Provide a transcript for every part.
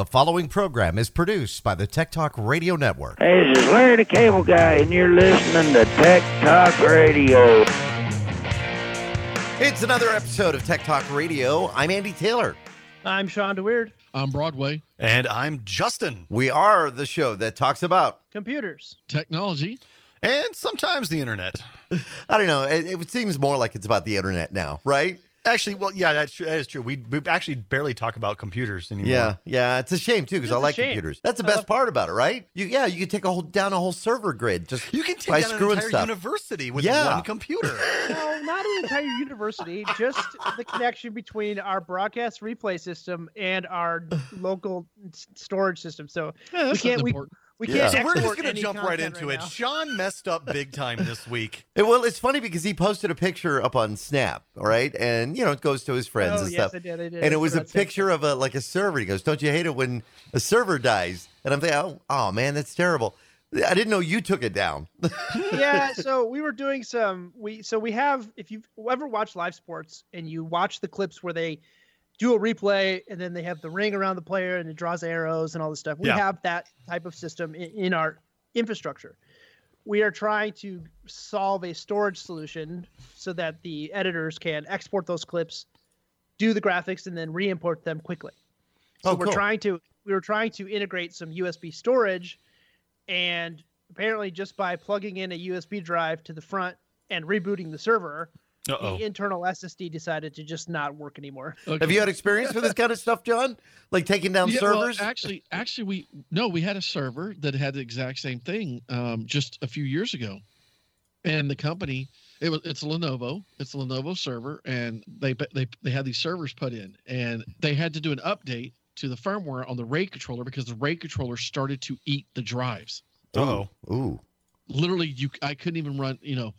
The following program is produced by the Tech Talk Radio Network. Hey, this is Larry the Cable Guy, and you're listening to Tech Talk Radio. It's another episode of Tech Talk Radio. I'm Andy Taylor. I'm Shawn DeWeerd. I'm Broadway. And I'm Justin. We are the show that talks about Computers. Technology. And sometimes the internet. I don't know. It, it seems more like it's about the internet now, right? Actually, well, yeah, that's true. That is true. We, we actually barely talk about computers anymore. Yeah, yeah. It's a shame too because I like shame. computers. That's the best love- part about it, right? You, yeah, you can take a whole down a whole server grid just You can take by down an screwing entire stuff. university with Yeah. one computer. No, not an entire university, just the connection between our broadcast replay system and our local storage system. So Yeah, that's can't- not we- important. We Yeah. can't So We're just going to jump right content into it. now. Shawn messed up big time this week. Well, it's funny because he posted a picture up on Snap, all right, and you know it goes to his friends Oh, and yes, stuff. I did. I did. and it was a That's it. picture of a like a server. He goes, "Don't you hate it when a server dies?" And I'm thinking, "Oh, oh man, that's terrible." I didn't know you took it down. yeah, so we were doing some we so we have if you've ever watched live sports and you watch the clips where they do a replay and then they have the ring around the player and it draws arrows and all this stuff. We Yeah. have that type of system in, in our infrastructure. We are trying to solve a storage solution so that the editors can export those clips, do the graphics, and then re-import them quickly. So Oh, we're cool. trying to we were trying to integrate some USB storage, and apparently just by plugging in a USB drive to the front and rebooting the server, Uh-oh. the internal SSD decided to just not work anymore. Have you had experience with this kind of stuff, John? Like taking down Yeah, well, servers? actually, actually, we no, we had a server that had the exact same thing um, just a few years ago, and the company it was it's Lenovo, it's a Lenovo server, and they they they had these servers put in, and they had to do an update to the firmware on the RAID controller because the RAID controller started to eat the drives. Uh-oh. Ooh. literally you I couldn't even run, you know,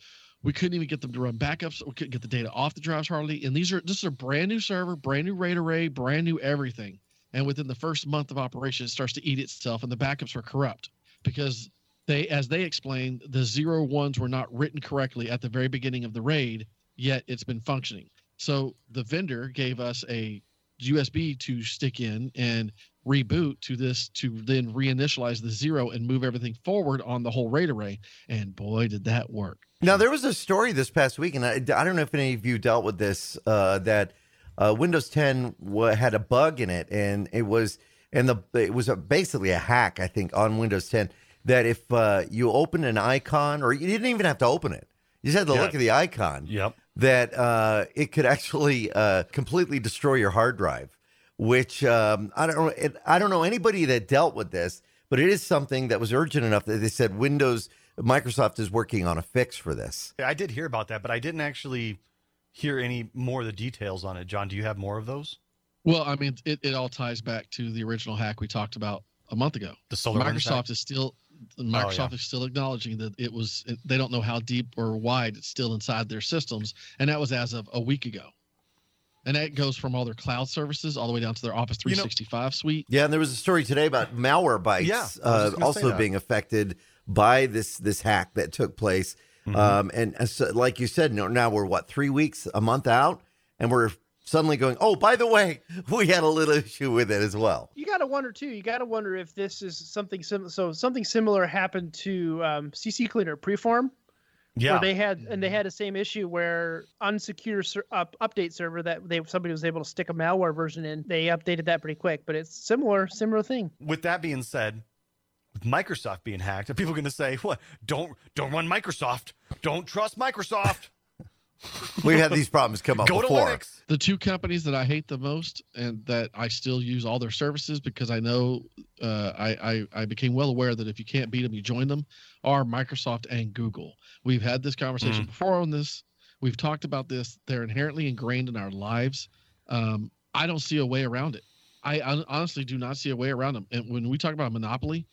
we couldn't even get them to run backups. We couldn't get the data off the drives hardly. And these are this is a brand new server, brand new RAID array, brand new everything. And within the first month of operation, it starts to eat itself, and the backups were corrupt because they, as they explained, the zero ones were not written correctly at the very beginning of the RAID. Yet it's been functioning. So the vendor gave us a USB to stick in and reboot to this to then reinitialize the zero and move everything forward on the whole RAID array. And boy, did that work. Now there was a story this past week, and I, I don't know if any of you dealt with this. Uh, that uh, Windows 10 wa had a bug in it, and it was and the it was a, basically a hack, I think, on Windows 10. That if uh, you open an icon, or you didn't even have to open it, you just had to Yeah. look at the icon. Yep. That uh, it could actually uh, completely destroy your hard drive. Which um, I don't know. It, I don't know anybody that dealt with this, but it is something that was urgent enough that they said Windows Microsoft is working on a fix for this. I did hear about that, but I didn't actually hear any more of the details on it. John, do you have more of those? Well, I mean, it, it all ties back to the original hack we talked about a month ago. The solar Microsoft is still Microsoft yeah. is still acknowledging that it was they don't know how deep or wide it's still inside their systems, and that was as of a week ago. And that goes from all their cloud services all the way down to their Office You know- 365 suite. Yeah, and there was a story today about Malwarebytes Yeah, uh, just gonna say also being affected by this this hack that took place. Mm-hmm. Um, and uh, so, like you said, no, now we're what three weeks, a month out, and we're suddenly going. Oh, by the way, we had a little issue with it as well. You got to wonder too. You got to wonder if this is something similar. so something similar happened to um, CC Cleaner Piriform. Yeah. where they had and they mm-hmm. had the same issue where unsecure ser- up, update server that they somebody was able to stick a malware version in. They updated that pretty quick, but it's similar similar thing. with that being said, with Microsoft being hacked, are people going to say, "What? Don't don't run Microsoft. Don't trust Microsoft. We've had these problems come up Go to before. Linux." The two companies that I hate the most and that I still use all their services because I know uh, I, I I became well aware that if you can't beat them, you join them are Microsoft and Google. We've had this conversation before on this. We've talked about this. They're inherently ingrained in our lives. Um, I don't see a way around it. I hon- honestly do not see a way around them. And when we talk about monopoly,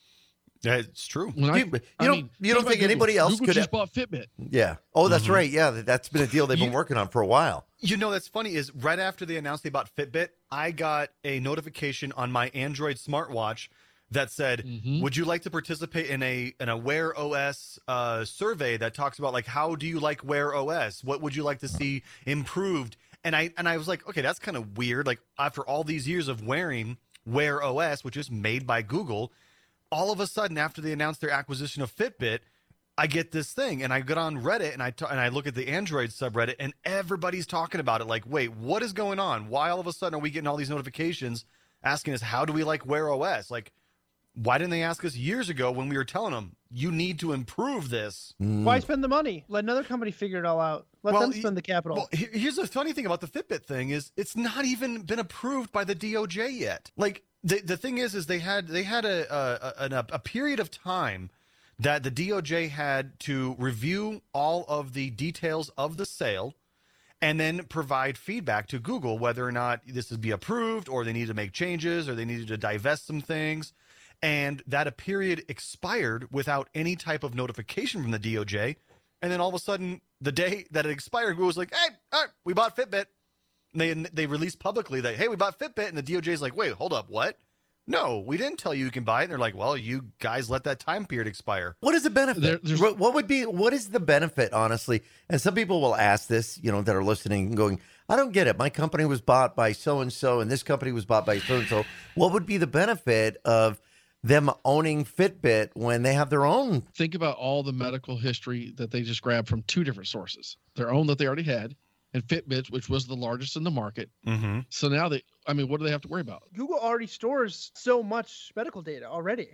Yeah, it's true. when You- I, you I don't- mean, you don't think Google. anybody else Google could just have- bought Fitbit. Yeah. Oh, that's Mhm. right. Yeah, that- that's been a deal they've been You- working on for a while. You know, that's funny is right after they announced they bought Fitbit, I got a notification on my Android smartwatch that said, Mhm. "Would you like to participate in a an Aware OS uh, survey that talks about like how do you like Wear OS? What would you like to see improved?" And I and I was like, "Okay, that's kind of weird. Like after all these years of wearing Wear OS, which is made by Google. All of a sudden, after they announced their acquisition of Fitbit, I get this thing, and I get on Reddit and I t- and I look at the Android subreddit, and everybody's talking about it. Like, wait, what is going on? Why all of a sudden are we getting all these notifications asking us how do we like Wear OS? Like, why didn't they ask us years ago when we were telling them you need to improve this? Mm. Why spend the money? Let another company figure it all out. Let Well, them spend the capital. Well, here's the funny thing about the Fitbit thing is it's not even been approved by the DOJ yet. Like the the thing is, is they had they had a a, a, a period of time that the DOJ had to review all of the details of the sale and then provide feedback to Google whether or not this would be approved or they need to make changes or they needed to divest some things. And that a period expired without any type of notification from the DOJ. And then all of a sudden, the day that it expired, Google was like, hey, we bought Fitbit. And they, they released publicly that, hey, we bought Fitbit. And the DOJ is like, wait, hold up, what? No, we didn't tell you you can buy it. And they're like, well, you guys let that time period expire. What is the benefit? There- what, what would be what is the benefit, honestly? And some people will ask this, you know, that are listening and going, I don't get it. My company was bought by so and so, and this company was bought by so and so. What would be the benefit of them owning Fitbit when they have their own? Think about all the medical history that they just grabbed from two different sources their own that they already had, and Fitbit, which was the largest in the market. Mm-hmm. So now they, I mean, what do they have to worry about? Google already stores so much medical data already.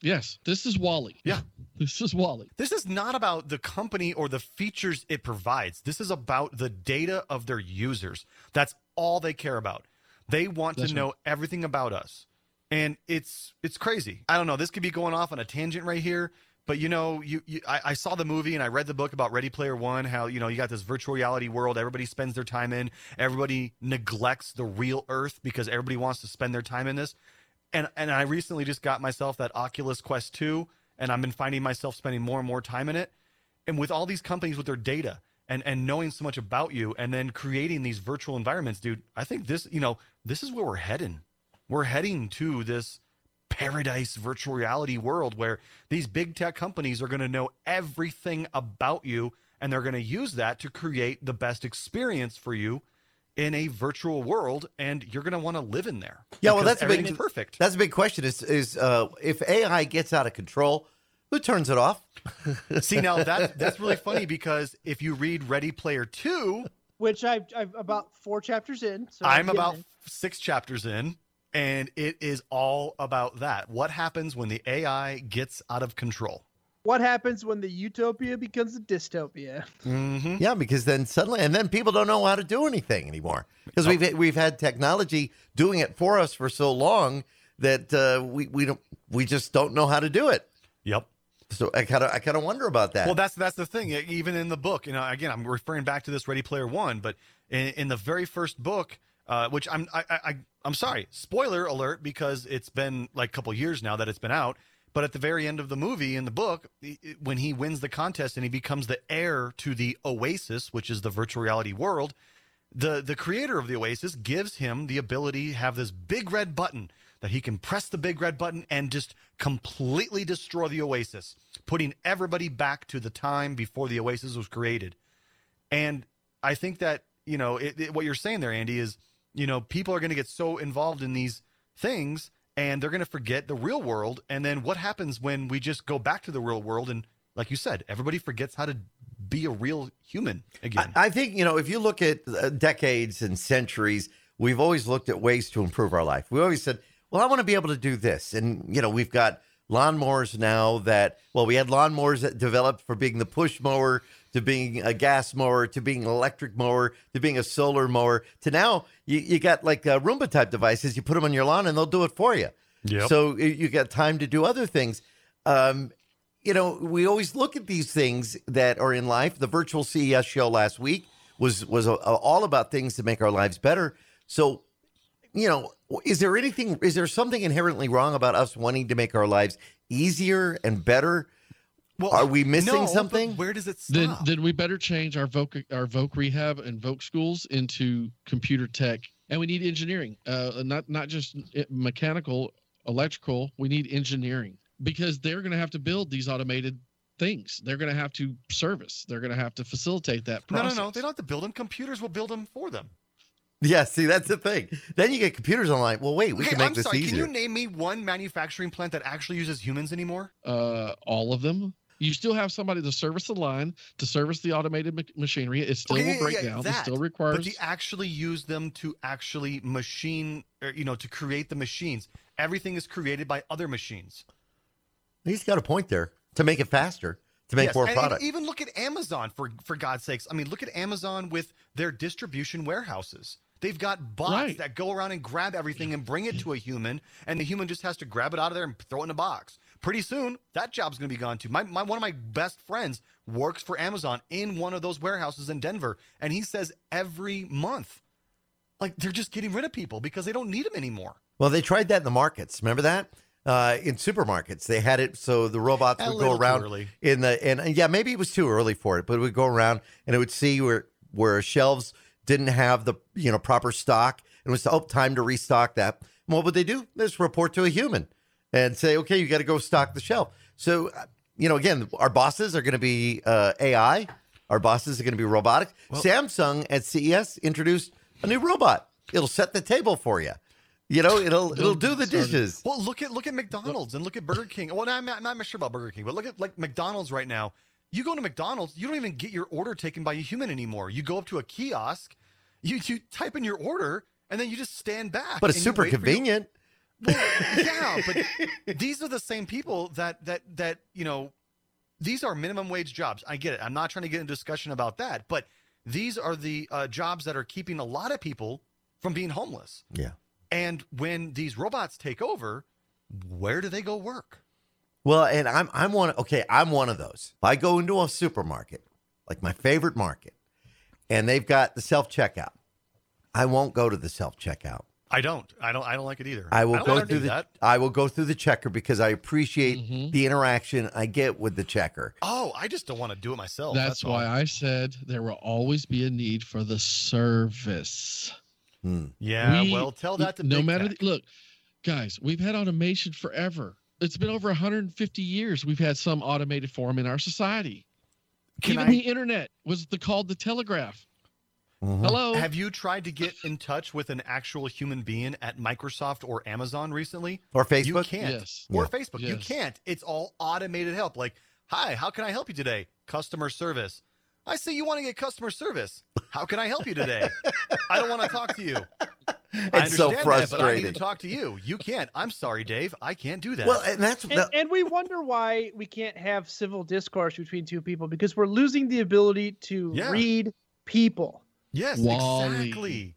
Yes, this is Wall-E. Yeah. This is Wall-E. This is not about the company or the features it provides. This is about the data of their users. That's all they care about. They want That's to know everything about us. And it's it's crazy. I don't know. This could be going off on a tangent right here, but you know, you, you I, I saw the movie and I read the book about Ready Player One. How you know you got this virtual reality world. Everybody spends their time in. Everybody neglects the real Earth because everybody wants to spend their time in this. And and I recently just got myself that Oculus Quest Two, and I've been finding myself spending more and more time in it. And with all these companies with their data and and knowing so much about you, and then creating these virtual environments, dude, I think this you know this is where we're heading. We're heading to this paradise virtual reality world where these big tech companies are going to know everything about you and they're going to use that to create the best experience for you in a virtual world and you're going to want to live in there. Yeah, well, that's a big- perfect. That's a big question. Is is uh, if AI gets out of control, who turns it off? See now that that's really funny because if you read Ready Player 2, Which I've, I've about four chapters in. So I'm getting about in. 6 chapters in and it is all about that. What happens when the AI gets out of control? What happens when the utopia becomes a dystopia? Mhm. Yeah, because then suddenly, and then people don't know how to do anything anymore because Oh. we've we've had technology doing it for us for so long that uh, we we don't we just don't know how to do it. Yep. So I kind of I kind of wonder about that. Well, that's that's the thing. Even in the book, you know, again, I'm referring back to this Ready Player One, but in, in the very first book, uh, which I'm I, I I'm sorry, spoiler alert, because it's been like a couple years now that it's been out. But at the very end of the movie, in the book, when he wins the contest and he becomes the heir to the Oasis, which is the virtual reality world, the the creator of the Oasis gives him the ability to have this big red button that he can press the big red button and just completely destroy the Oasis, putting everybody back to the time before the Oasis was created. And I think that you know it, it- what you're saying there, Andy, is you know people are going to get so involved in these things and they're going to forget the real world. And then what happens when we just go back to the real world and, like you said, everybody forgets how to be a real human again. I, I think you know if you look at uh, decades and centuries, we've always looked at ways to improve our life. We always said, "Well, I want to be able to do this," and you know we've got lawnmowers now that well we had lawnmowers that developed for being the push mower to being a gas mower to being an electric mower to being a solar mower to now you, you got like uh, roomba type devices you put them on your lawn and they'll do it for you Yep. so you- got time to do other things um, you know, we always look at these things that are in life. The virtual CES show last week was was a, all about things to make our lives better. So, you know, is there anything? Is there something inherently wrong about us wanting to make our lives easier and better? Well, are we missing no, something? Where does it Then, stop? then we better change our voc our voc rehab and voc schools into computer tech, and we need engineering. Uh, not not just mechanical, electrical. We need engineering because they're going to have to build these automated things. They're going to have to service. They're going to have to facilitate that process. no, no. No. They don't have to build them. Computers will build them for them. Yeah, see, that's the thing. Then you get computers online. Well, wait, we Okay, can make I'm this sorry. easier. Can you name me one manufacturing plant that actually uses humans anymore? Uh, all of them. You still have somebody to service the line, to service the automated ma- machinery. It still Okay, will break yeah, down. It still requires. But to actually use them to actually machine, or, you know, to create the machines. Everything is created by other machines. He's got a point there to make it faster, to make Yes, more and- and product. even look at Amazon for for God's sakes. I mean, look at Amazon with their distribution warehouses. They've got bots Right. that go around and grab everything and bring it to a human, and the human just has to grab it out of there and throw it in a box. Pretty soon, that job's going to be gone too. My, my one of my best friends works for Amazon in one of those warehouses in Denver, and he says every month, like they're just getting rid of people because they don't need them anymore. Well, they tried that in the markets. Remember that? Uh, in supermarkets, they had it so the robots A would go around in the and and yeah, maybe it was too early for it, but it would go around and it would see where where shelves didn't have the you know proper stock. and It was oh time to restock that. And what would they do? They just report to a human and say, okay, you got to go stock the shelf. So uh, you know, again, our bosses are going to be uh, AI. Our bosses are going to be robotic. Samsung at CES introduced a new robot. It'll set the table for you. You know, it'll it'll do the dishes. Well, look at look at McDonald's and look at Burger King. Well, I'm not, I'm not sure about Burger King, but look at like McDonald's right now. You go to McDonald's, you don't even get your order taken by a human anymore. You go up to a kiosk, you you type in your order, and then you just stand back. But it's super convenient. Well, yeah, but these are the same people that that that you know. These are minimum wage jobs. I get it. I'm not trying to get into discussion about that, but these are the uh, jobs that are keeping a lot of people from being homeless. Yeah. And when these robots take over, where do they go work? Well, and I'm I'm one. Okay, I'm one of those. If I go into a supermarket, like my favorite market, and they've got the self checkout, I won't go to the self checkout. I don't. I don't. I don't like it either. I will don't go through the that. I will go through the checker because I appreciate Mhm. the interaction I get with the checker. Oh, I just don't want to do it myself. That's, all. why I said there will always be a need for the service. Hmm. Yeah. We- well, tell that to no Big matter Tech. the, look, guys, we've had automation forever. It's been over 150 years. We've had some automated form in our society. Can Even I- the internet was the called the telegraph. Mhm. Hello. Have you tried to get in touch with an actual human being at Microsoft or Amazon recently? Or You Facebook. can't. Yes. Or Yeah. Facebook. You can't. It's all automated help. Like, hi, how can I help you today? Customer service. I see you want to get customer service. How can I help you today? I don't want to talk to you. It's so understand that, but I need to talk to you. You can't. I'm sorry, Dave. I can't do that. Well, and that's And, that, and we wonder why we can't have civil discourse between two people because we're losing the ability to Yeah. read people. Yes, Wall-E. exactly.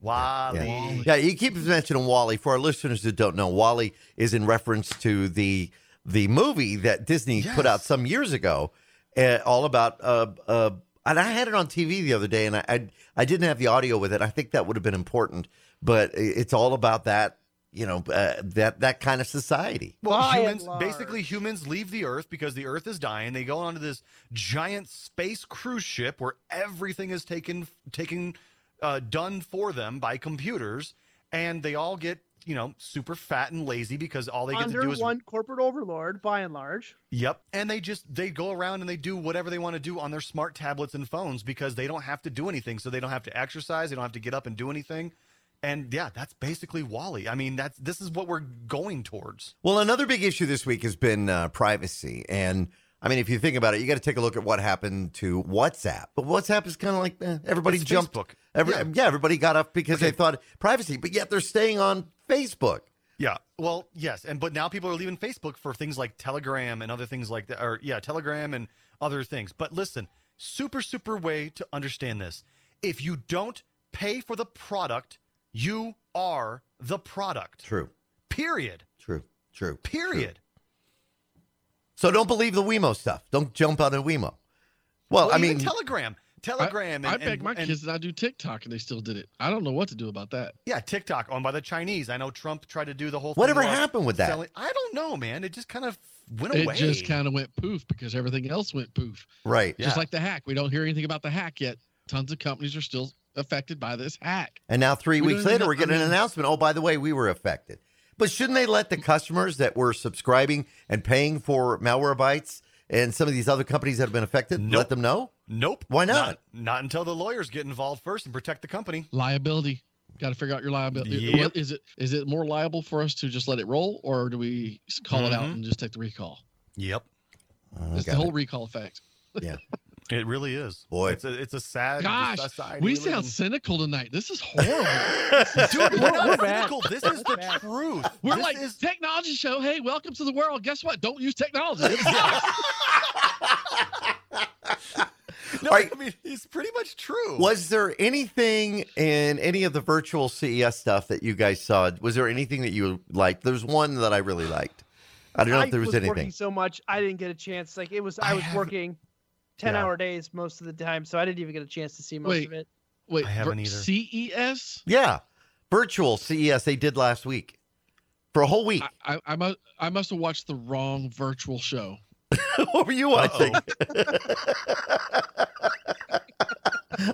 Wally. Wall-E. Yeah, you keep mentioning Wall-E. For our listeners who don't know, Wall-E is in reference to the the movie that Disney put out some years ago, uh, all about. Uh, uh, and I had it on TV the other day, and I, I I didn't have the audio with it. I think that would have been important, but it's all about that. You know, uh, that that kind of society. Well, humans basically humans leave the Earth because the Earth is dying. They go onto this giant space cruise ship where everything is taken taken uh, done for them by computers, and they all get you know super fat and lazy because all they get under to do is one corporate overlord, by and large. Yep. And they just they go around and they do whatever they want to do on their smart tablets and phones because they don't have to do anything. So they don't have to exercise, they don't have to get up and do anything. And yeah, that's basically Wall-E. I mean, that's this is what we're going towards. Well, another big issue this week has been uh, privacy, and I mean, if you think about it, you got to take a look at what happened to WhatsApp. But WhatsApp is kind of like eh, everybody It's jumped. Facebook. Every, Yeah. yeah. everybody got up because they thought privacy, but yet they're staying on Facebook. Yeah. Well, yes, and but now people are leaving Facebook for things like Telegram and other things like that or yeah, Telegram and other things. But listen, super super way to understand this. If you don't pay for the product, you are the product. True, Period. true, true. Period. So don't believe the Wemo stuff. Don't jump on a Wemo. Well, Well, I mean, Telegram. Telegram. I and, begged and- my and- kids to not do TikTok, and they still did it. I don't know what to do about that. Yeah, TikTok owned by the Chinese. I know Trump tried to do the whole. Whatever thing about happened with that? selling- I don't know, man. It just kind of went It away. It just kind of went poof because everything else went poof. right. Yeah. Just like the hack. We don't hear anything about the hack yet. Tons of companies are still affected by this hack. And now three We weeks later, know- we're getting I an announcement. Oh, by the way, we were affected. But shouldn't they let the customers that were subscribing and paying for malware Malwarebytes and some of these other companies that have been affected? Nope. Let them know. Nope. Why not? not? Not until the lawyers get involved first and protect the company. Liability. Got to figure out your liability. Yep. What- Is it is it more liable for us to just let it roll, or do we s- call it out Mhm. and just take the recall? Yep. It's the Okay. whole recall effect. It really is. Boy. it's a it's a sad Gosh, society we sound in. cynical tonight. This is horrible. Dude, we're We're not bad. cynical. This is the bad. truth. We're This like is technology show. Hey, welcome to the world. Guess what? Don't use technology. no, Right. I mean, it's pretty much true. Was there anything in any of the virtual CES stuff that you guys saw? Was there anything that you liked? There's one that I really liked. I don't know I if there was, working anything. so much, I didn't get a chance. Like it was, I, I was haven't- working ten Yeah. hour days most of the time, so I didn't even get a chance to see most Wait. of it. Wait, I haven't vir- either. CES? Yeah, virtual CES they did last week for a whole week. I, I, I must I must have watched the wrong virtual show. what were you watching?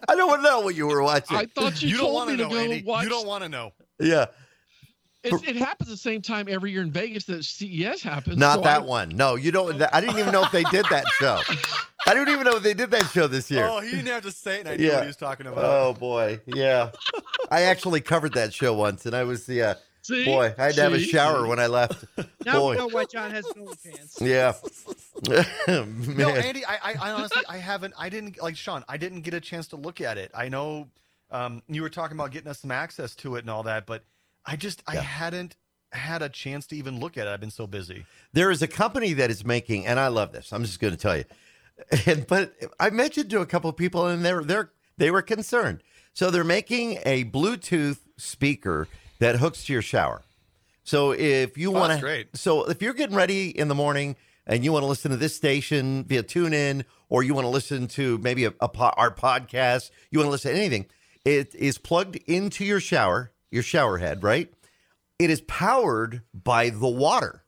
I don't know what you were watching. I thought you, You don't told want me to to know, go Andy. watch. You don't want to know. yeah, it, it happens the same time every year in Vegas that CES happens. not so that I- one. No, you don't. I didn't even know if they did that show. I don't even know if they did that show this year. Oh, he didn't have to say it. I knew Yeah. what he was talking about. Oh boy, yeah. I actually covered that show once, and I was yeah. See? Boy, I had to have a shower when I left. Now Boy. we know why John has no pants. Yeah. No, Andy, I, I, I honestly, I haven't, I didn't like Shawn. I didn't get a chance to look at it. I know um, you were talking about getting us some access to it and all that, but I just, I hadn't had a chance to even look at it. I've been so busy. There is a company that is making, and I love this. I'm just going to tell you. And but I mentioned to a couple of people, and they're they're they were concerned. So they're making a Bluetooth speaker that hooks to your shower. So if you Oh, want to, so if you're getting ready in the morning and you want to listen to this station via TuneIn, or you want to listen to maybe a, a po- our podcast, you want to listen to anything, it is plugged into your shower, your shower head, right? It is powered by the water.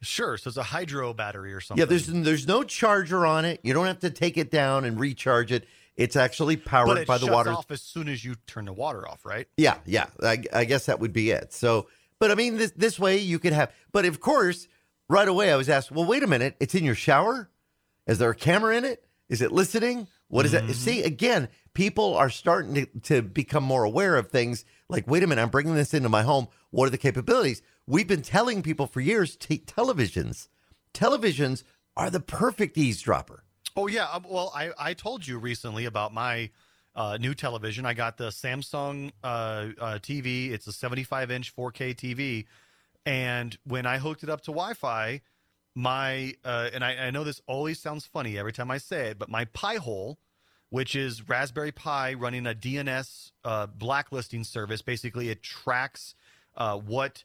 Sure. So it's a hydro battery or something. Yeah, there's there's no charger on it. You don't have to take it down and recharge it. It's actually powered it by the shuts water. off as soon as you turn the water off, right? Yeah, yeah. I, I guess that would be it. So, but I mean, this this way you could have. But of course, right away I was asked, well, wait a minute, it's in your shower. Is there a camera in it? Is it listening? What is Mm-hmm. that? See, again, people are starting to, to become more aware of things like, wait a minute, I'm bringing this into my home. What are the capabilities? We've been telling people for years, t- televisions, televisions are the perfect eavesdropper. Oh yeah. um, Well, I I told you recently about my uh, new television. I got the Samsung uh, uh, TV. It's a 75 inch 4K TV, and when I hooked it up to Wi-Fi, my uh, and I, I know this always sounds funny every time I say it, but my Pi hole, which is Raspberry Pi running a DNS uh, blacklisting service, basically it tracks uh, what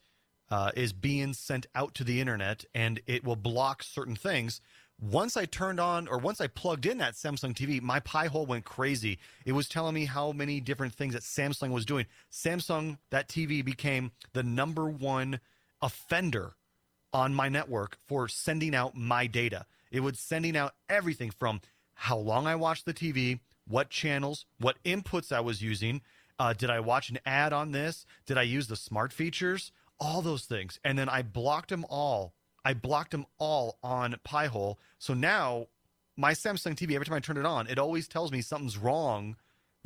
uh, is being sent out to the internet and it will block certain things. Once I turned on or once I plugged in that Samsung TV, my Pi hole went crazy. It was telling me how many different things that Samsung was doing. Samsung, that TV became the number one offender on my network for sending out my data. It was sending out everything from how long I watched the TV, what channels, what inputs I was using. Uh, did I watch an ad on this? Did I use the smart features? All those things. And then I blocked them all. I blocked them all on Pi-hole. So now my Samsung TV, every time I turn it on, it always tells me something's wrong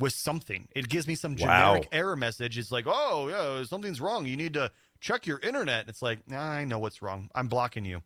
with something. It gives me some Wow. generic error message. It's like, oh, yeah, something's wrong. You need to check your internet. It's like, nah, I know what's wrong. I'm blocking you.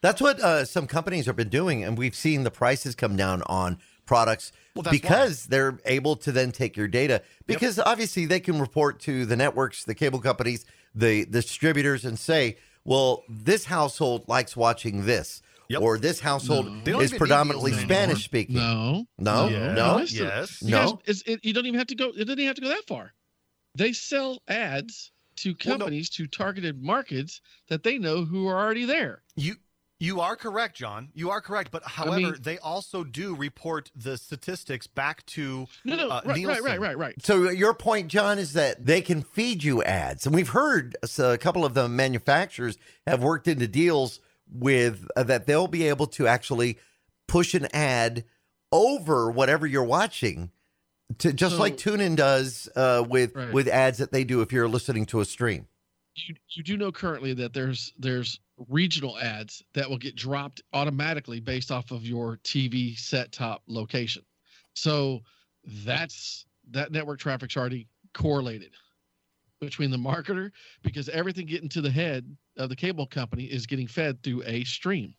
That's what uh, some companies have been doing, and we've seen the prices come down on products Well, that's because they're able to then take your data. Because obviously, they can report to the networks, the cable companies, the distributors, and say, "Well, this household likes watching this, Yep. or this household No. Is predominantly. Spanish speaking." No. No, Yeah. no. Yes. Yes. You No. guys, it's, it, you don't even have to go. It doesn't even have to go that far. They sell ads to Well, no. companies to targeted markets that they know who are already there. You you are correct, John. You are correct. But however, mean- they also do report the statistics back to No, no, uh, right, right, Nielsen. right, right, right. So your point, John, is that they can feed you ads, and we've heard so a couple of the manufacturers have worked into deals with uh, that they'll be able to actually push an ad over whatever you're watching, to just So- like TuneIn does uh, with Right. with ads that they do if you're listening to a stream. You you do know currently that there's there's regional ads that will get dropped automatically based off of your TV set top location. So that's that network traffic's already correlated between the marketer because everything getting to the head of the cable company is getting fed through a stream.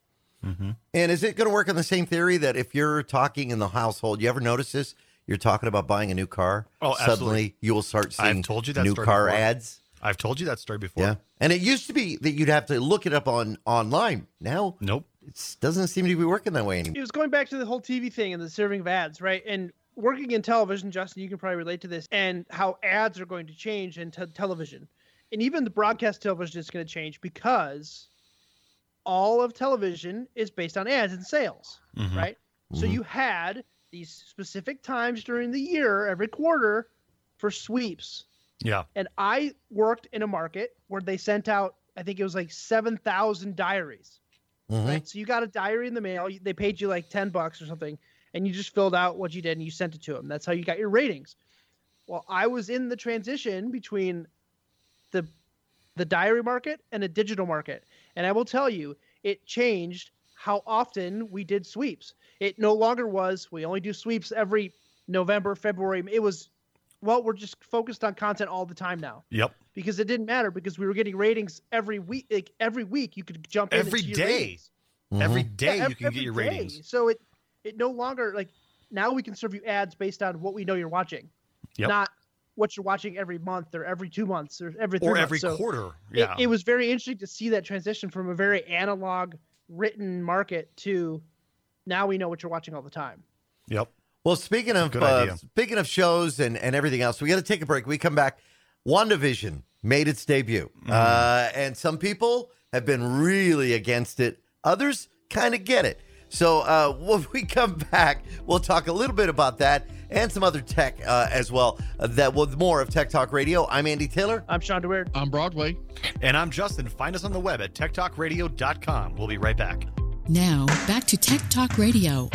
Mm-hmm. And is it going to work on the same theory that if you're talking in the household, you ever notice this? You're talking about buying a new car. Oh, absolutely. Suddenly, you will start I've seeing told you that new car before. ads. I've told you that story before. Yeah, and it used to be that you'd have to look it up on online. Now Nope. it doesn't seem to be working that way anymore. it was going back to the whole TV thing and the serving of ads, right? And working in television, Justin, you can probably relate to this, and how ads are going to change in te- television, and even the broadcast television is going to change because all of television is based on ads and sales, Mhm. right? So Mhm. you had these specific times during the year, every quarter, for sweeps, Yeah. and I worked in a market where they sent out, I think it was like seven thousand diaries Mhm. right? So you got a diary in the mail. They paid you like ten bucks or something, and you just filled out what you did and you sent it to them. That's how you got your ratings. Well, I was in the transition between the the diary market and a digital market, and I will tell you, it changed how often we did sweeps. It no longer was we only do sweeps every November, February. It was well, we're just focused on content all the time now Yep. because it didn't matter because we were getting ratings every week. Like every week, you could jump in Every day. ratings. Mm-hmm. Every day Yeah, you can get your day. ratings. So it it no longer like now we can serve you ads based on what we know you're watching, Yep. not what you're watching every month or every two months or every three Or months. every So quarter. it- Yeah. it, was very interesting to see that transition from a very analog written market to now we know what you're watching all the time. yep. Well, speaking of uh, speaking of shows and, and everything else, we got to take a break. We come back. WandaVision made its debut, Mm-hmm. uh, and some people have been really against it. Others kind of get it. So uh, when we come back, we'll talk a little bit about that and some other tech uh, as well. Uh, that with more of Tech Talk Radio. I'm Andy Taylor. I'm Shawn DeWeerd. On Broadway, And I'm Justin. Find us on the web at techtalkradio.com. We'll be right back. Now, back to Tech Talk Radio.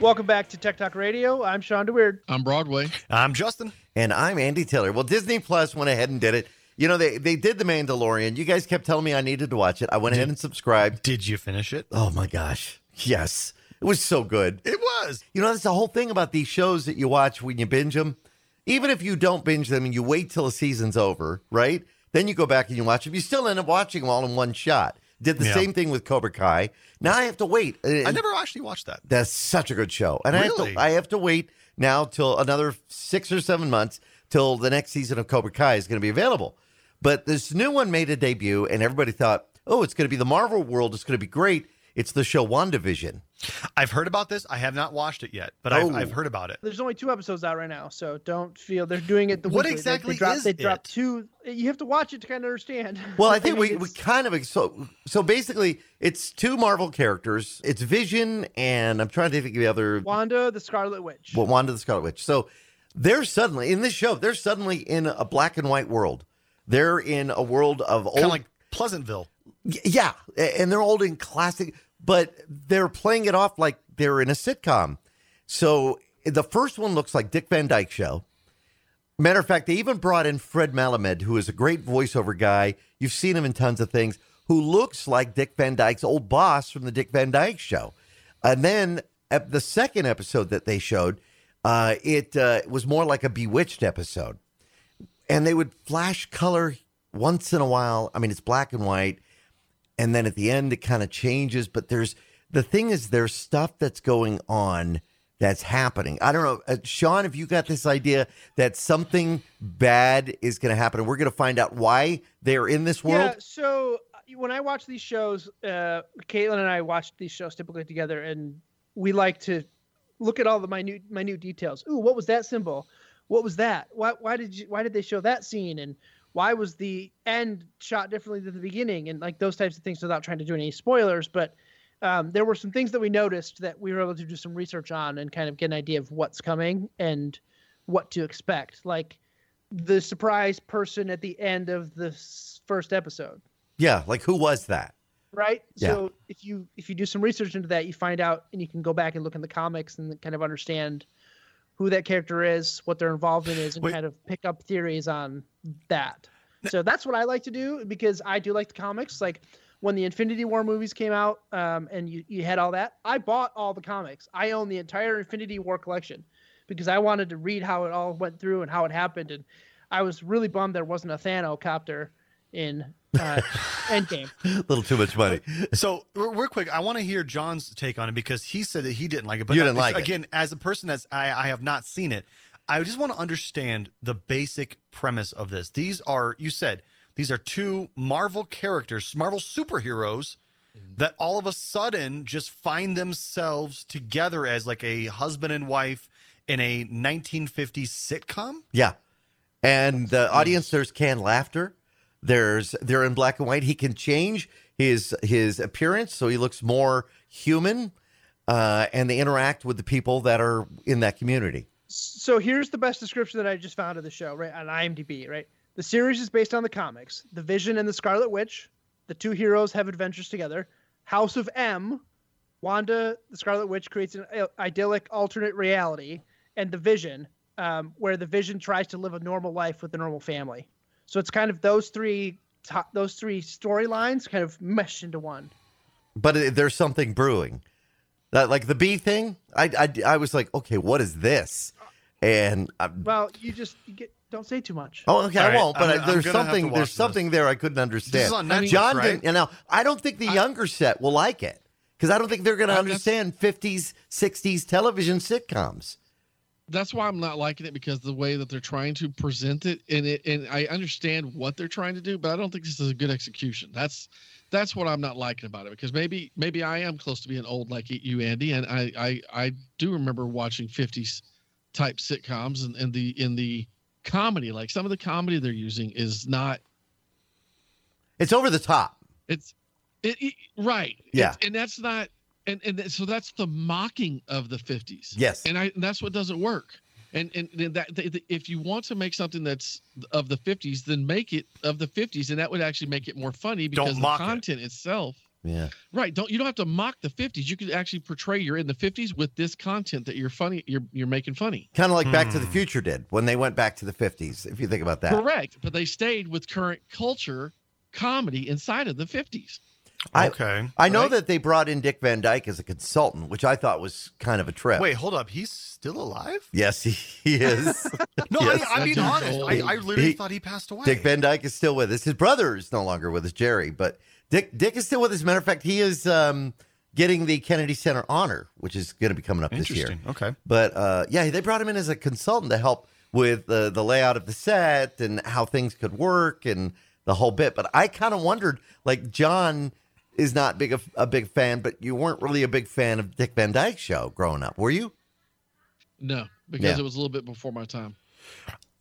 Welcome back to Tech Talk Radio. I'm Shawn DeWeerd. on Broadway. I'm Justin. And I'm Andy Taylor. Well, Disney Plus went ahead and did it. You know, they, they did The Mandalorian. You guys kept telling me I needed to watch it. I went ahead and subscribed. Did you finish it? Oh my gosh. Yes. It was so good. It was. You know, that's the whole thing about these shows that you watch when you binge them. Even if you don't binge them and you wait till the season's over, right? Then you go back and you watch them. You still end up watching them all in one shot. Did the Yeah. same thing with Cobra Kai. Now I have to wait. Uh, I never actually watched that. That's such a good show, and I have to I have to wait now till another six or seven months till the next season of Cobra Kai is going to be available. But this new one made a debut, and everybody thought, "Oh, it's going to be the Marvel world. It's going to be great." It's the show WandaVision. I've heard about this. I have not watched it yet, but I've, Oh. I've heard about it. There's only two episodes out right now, so don't feel they're doing it the What weekly. Exactly they, drop, is they drop it? two you have to watch it to kind of understand Well, I I think mean, we, we kind of so so basically it's two Marvel characters. It's Vision and I'm trying to think of the other wanda the scarlet witch well, Wanda the Scarlet Witch. So they're suddenly in this show. They're suddenly in a black and white world. They're in a world of old Kind of like Pleasantville. Yeah, and they're old and classic, but they're playing it off like they're in a sitcom. So the first one looks like Dick Van Dyke show. Matter of fact, they even brought in Fred Melamed, who is a great voiceover guy. You've seen him in tons of things. Who looks like Dick Van Dyke's old boss from the Dick Van Dyke show. And then the second episode that they showed, uh, it uh, was more like a Bewitched episode and they would flash color once in a while. I mean, it's black and white, and then at the end it kind of changes. But there's the thing is there's stuff that's going on that's happening. I don't know, uh, Shawn, if you got this idea that something bad is going to happen, and we're going to find out why they're in this world. yeah so uh, when i watch these shows uh caitlin and i watch these shows typically together and we like to look at all the minute minute details ooh what was that symbol what was that? Why, why did you why did they show that scene? And why was the end shot differently than the beginning? And like those types of things without trying to do any spoilers. But um, there were some things that we noticed that we were able to do some research on and kind of get an idea of what's coming and what to expect. Like the surprise person at the end of the first episode. Yeah, like who was that? right? Yeah. so if you if you do some research into that you find out and you can go back and look in the comics and kind of understand who that character is what their involvement is and Wait. kind of pick up theories on that So that's what I like to do because I do like the comics. Like when the Infinity War movies came out, um, and you, you had all that, I bought all the comics. I own the entire Infinity War collection because I wanted to read how it all went through and how it happened. And I was really bummed there wasn't a Thanocopter in uh, Endgame. A little too much money. So real real quick, I want to hear John's take on it because he said that he didn't like it. But You didn't I- like it. again, as a person that's I, I have not seen it, I just want to understand the basic premise of this. These are you said these are two Marvel characters, Marvel superheroes that all of a sudden just find themselves together as like a husband and wife in a 1950s sitcom. Yeah. And the audience, there's canned laughter. There's they're in black and white. He can change his his appearance so he looks more human, uh, and they interact with the people that are in that community. so here's the best description that I just found of the show, right? On IMDb, right? The series is based on the comics. The Vision and the Scarlet Witch, the two heroes have adventures together. House of M, Wanda, the Scarlet Witch creates an idyllic alternate reality, and the Vision, um, where the Vision tries to live a normal life with a normal family. So it's kind of those three to- those three storylines kind of meshed into one. But it, there's something brewing. That like the bee thing. I, I I was like, okay, what is this? And I, Well, you just you get don't say too much. oh, okay, All I won't. But I'm- I, there's gonna have to something there's this. something there I couldn't understand. This is on Netflix, John right? didn't. You know, I don't think the younger set will like it because I don't think they're going to Uh, that's- understand 50s 60s television sitcoms. That's why I'm not liking it because the way that they're trying to present it and it and I understand what they're trying to do, but I don't think this is a good execution. That's that's what I'm not liking about it because maybe maybe I am close to being old like you, Andy, and I I, I do remember watching 50s type sitcoms and, and the in the comedy like some of the comedy they're using is not It's over the top. it's it, it- right Yeah. It's- and that's not and and so that's the mocking of the 50s Yes. and I and that's what doesn't work. And and and that th- th- if you want to make something that's of the 50s, then make it of the 50s, and that would actually make it more funny Don't because the mock it. content itself. Yeah. Right. Don't you don't have to mock the 50s. You could actually portray you're in the 50s with this content that you're funny. You're you're making funny. Kind of like Back to the Hmm. Future did when they went back to the 50s, if you think about that. Correct. But they stayed with current culture comedy inside of the 50s. I- okay. I know Right. that they brought in Dick Van Dyke as a consultant, which I thought was kind of a trip. Wait, hold up. He's still alive? Yes, he, he is. No, Yes. I, I mean honest. I, I literally He- thought he passed away. Dick Van Dyke is still with us. His brother is no longer with us, Jerry, but Dick Dick is still with us. Matter of fact, he is um, getting the Kennedy Center honor, which is going to be coming up this year. Okay. But uh, yeah, they brought him in as a consultant to help with the the layout of the set and how things could work and the whole bit. But I kind of wondered, like John is not big of a big fan, but you weren't really a big fan of Dick Van Dyke show growing up, were you? No, because Yeah. it was a little bit before my time.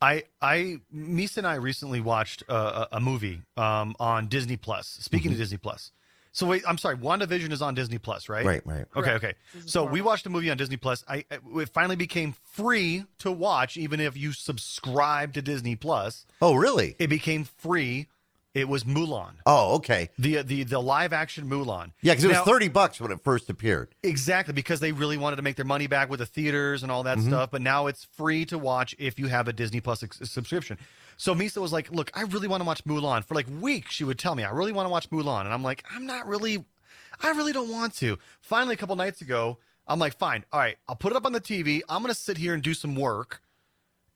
I I Misa and I recently watched uh, a, a movie um, on Disney Plus. Speaking of Disney Plus, so wait, I'm sorry, WandaVision is on Disney Plus, right? Right, right. Okay, Correct. okay. So we watched a movie on Disney Plus. I it finally became free to watch, even if you subscribe to Disney Plus. Oh, really? It became free. It was Mulan, Oh, okay. the the the live action Mulan. Yeah, because it was thirty bucks when it first appeared. Exactly, because they really wanted to make their money back with the theaters and all that mm-hmm. stuff. But now it's free to watch if you have a Disney Plus ex- subscription. So Misa was like, "Look, I really want to watch Mulan." For like weeks, she would tell me, "I really want to watch Mulan," and I'm like, "I'm not really, I really don't want to." Finally, a couple nights ago, I'm like, "Fine, all right, I'll put it up on the TV. I'm gonna sit here and do some work,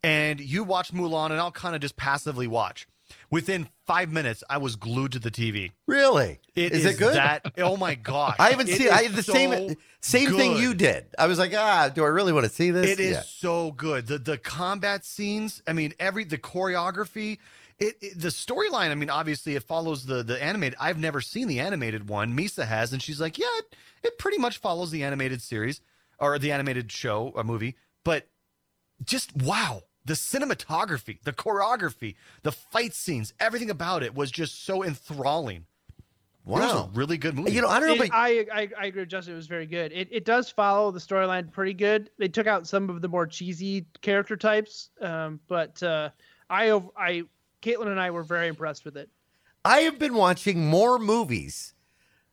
and you watch Mulan, and I'll kind of just passively watch." Within five minutes, I was glued to the TV. Really? It is is it good? That oh my gosh! I haven't seen. I the same so same thing good. you did. I was like, ah, do I really want to see this? It is Yeah. so good. The the combat scenes. I mean, every the choreography. It, it- the storyline. I mean, obviously, it follows the the animated. I've never seen the animated one. Misa has, and she's like, yeah, it, it pretty much follows the animated series or the animated show or movie. But just wow, the cinematography, the choreography, the fight scenes, everything about it was just so enthralling. It was a Wow. really good movie. You know, I don't know, It- but I, I I agree with Justin. It was very good. It it does follow the storyline pretty good. They took out some of the more cheesy character types, um, but uh, I ov- I Caitlin and I were very impressed with it. I have been watching more movies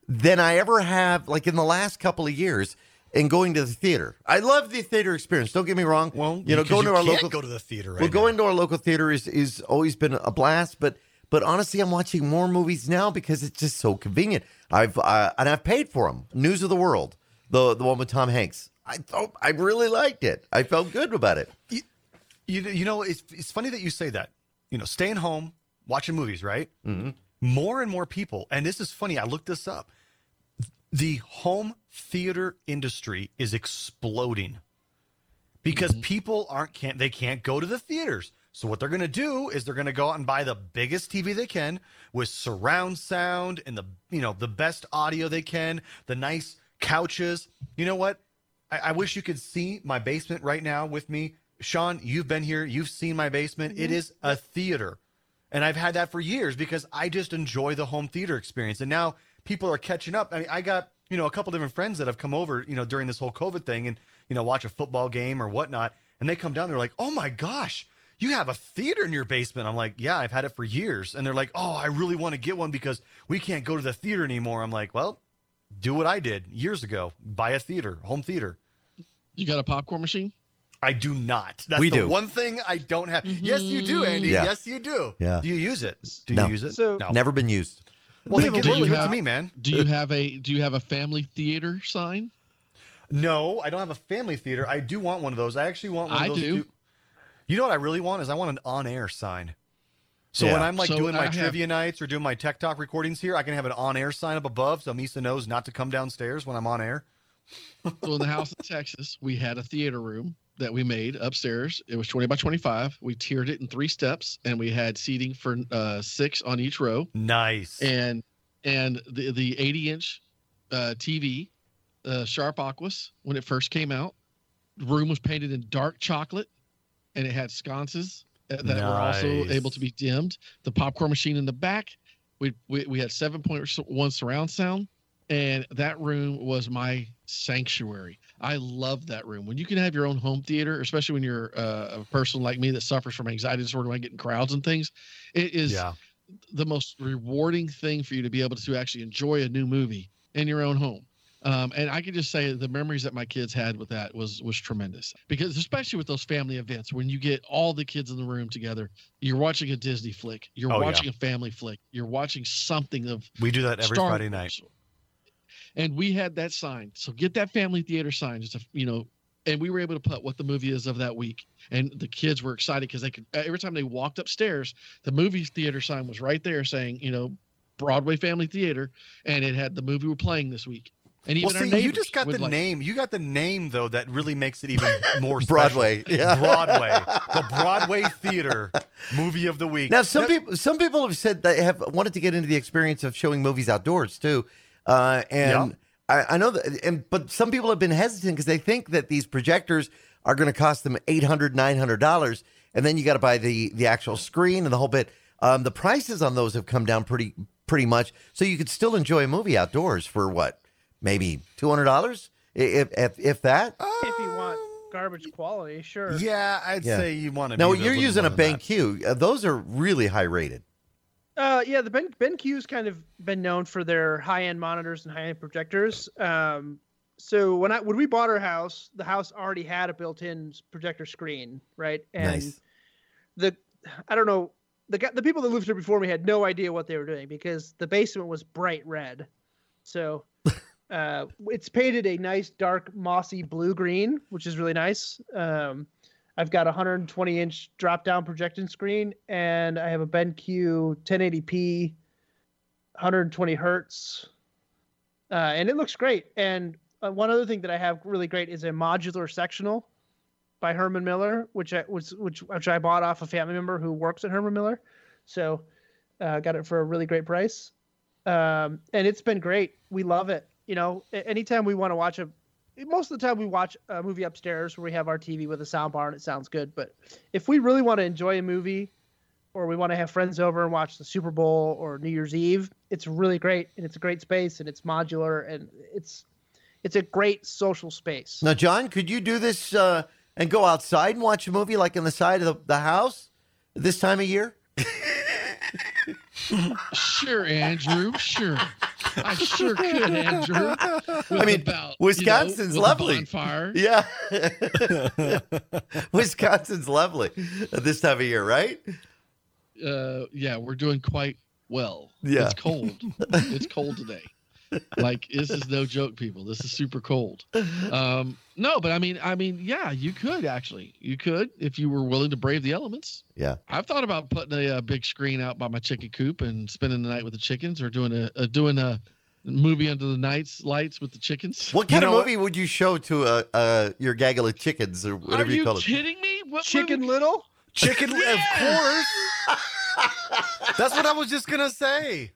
than I ever have, like in the last couple of years, and going to the theater. I love the theater experience. Don't get me wrong. well, you know, going to our local go to the theater. Right well, now. going to our local theater is is always been a blast, but But honestly, I'm watching more movies now because it's just so convenient. I've uh, and I've paid for them. News of the World, the the one with Tom Hanks. I thought I really liked it. I felt good about it. You, you know, it's, it's funny that you say that. You know, staying home, watching movies, right? Mm-hmm. More and more people, and this is funny, I looked this up. The home theater industry is exploding because mm-hmm. people aren't can't they can't go to the theaters. So what they're going to do is they're going to go out and buy the biggest TV they can with surround sound and the you know the best audio they can, the nice couches. You know what? I, I wish you could see my basement right now with me. Shawn, you've been here. You've seen my basement. It mm-hmm. is a theater. And I've had that for years because I just enjoy the home theater experience. And now people are catching up. I mean, I got, you know, a couple different friends that have come over, you know, during this whole COVID thing and, you know, watch a football game or whatnot. And they come down, they're like, oh my gosh, you have a theater in your basement. I'm like, yeah, I've had it for years. And they're like, oh, I really want to get one because we can't go to the theater anymore. I'm like, well, do what I did years ago buy a theater, home theater. You got a popcorn machine? I do not. That's We the do. one thing I don't have. Yes, you do, Andy. Yeah. Yes, you do. Yeah. Do you use it? Do No. you use it? So- no. Never been used. Well, Do you it to have- me, man. Do you have a Do you have a family theater sign? No, I don't have a family theater. I do want one of those. I actually want one of I those. do. You know what I really want is I want an on-air sign. So Yeah. when I'm like So doing my I have- trivia nights or doing my tech talk recordings here, I can have an on-air sign up above so Misa knows not to come downstairs when I'm on air. So in the house in Texas, we had a theater room that we made upstairs. It was 20 by 25. We tiered it in three steps, and we had seating for uh, six on each row. Nice. And and the the 80 inch uh, TV, uh, Sharp Aquos, when it first came out, the room was painted in dark chocolate, and it had sconces uh, that were also able to be dimmed. The popcorn machine in the back, we we, we had 7.1 surround sound, and that room was my sanctuary. I love that room. When you can have your own home theater, especially when you're uh, a person like me that suffers from anxiety disorder, when I get in crowds and things, it is yeah. the most rewarding thing for you to be able to actually enjoy a new movie in your own home. Um, and I can just say the memories that my kids had with that was was tremendous because especially with those family events when you get all the kids in the room together, you're watching a Disney flick, you're Oh, yeah. watching a family flick, you're watching something of We do that every Star Friday Wars. Night. And we had that sign. So get that family theater sign. Just a, you know, and we were able to put what the movie is of that week. And the kids were excited because they could every time they walked upstairs, the movie theater sign was right there saying, you know, Broadway Family Theater, and it had the movie we're playing this week. And even Well, see, you just got the like- name. You got the name though that really makes it even more. Broadway, yeah. Broadway, the Broadway Theater movie of the week. Now, some people some people have said they have wanted to get into the experience of showing movies outdoors too, uh, and I, I know that. And but some people have been hesitant because they think that these projectors are going to cost them 800 dollars, and then you got to buy the the actual screen and the whole bit. Um, the prices on those have come down pretty pretty much, so you could still enjoy a movie outdoors for what maybe two hundred dollars if, if if that. if you want garbage quality, sure. Yeah, I'd Yeah. say you want to. No, you're using a BenQ. Uh, those are really high rated. Uh, yeah, the Ben BenQ's kind of been known for their high-end monitors and high-end projectors. Um, so when I when we bought our house, the house already had a built-in projector screen, right? And Nice. the I don't know the the people that lived here before me had no idea what they were doing because the basement was bright red. So uh, it's painted a nice dark mossy blue green, which is really nice. Um, I've got a 120 inch drop down projection screen, and I have a BenQ 1080p, 120 hertz, uh, and it looks great. And uh, one other thing that I have really great is a modular sectional by Herman Miller, which I which which, which I bought off a family member who works at Herman Miller, so uh, got it for a really great price. Um, and it's been great. We love it. You know, anytime we want to watch a most of the time we watch a movie upstairs where we have our TV with a sound bar and it sounds good. But if we really want to enjoy a movie or we want to have friends over and watch the Super Bowl or New Year's Eve, it's really great and it's a great space and it's modular and it's it's a great social space. Now, John, could you do this uh, and go outside and watch a movie like in the side of the, the house this time of year? Sure, Andrew. Sure. I sure could, Andrew. I mean, about, Wisconsin's you know, lovely. Yeah. Wisconsin's lovely at this time of year, right? uh, yeah, we're doing quite well. Yeah. It's cold. it's cold today. Like this is no joke, people. This is super cold. Um, no, but I mean, I mean, yeah, you could actually, you could if you were willing to brave the elements. Yeah. I've thought about putting a, uh big screen out by my chicken coop and spending the night with the chickens, or doing a, a doing a movie under the nights lights with the chickens. What kind You of know what? movie would you show to uh, uh, your gaggle of chickens or Are whatever you, you call it? kidding me? What Chicken movie- Little. Chicken, of course. That's what I was just gonna say.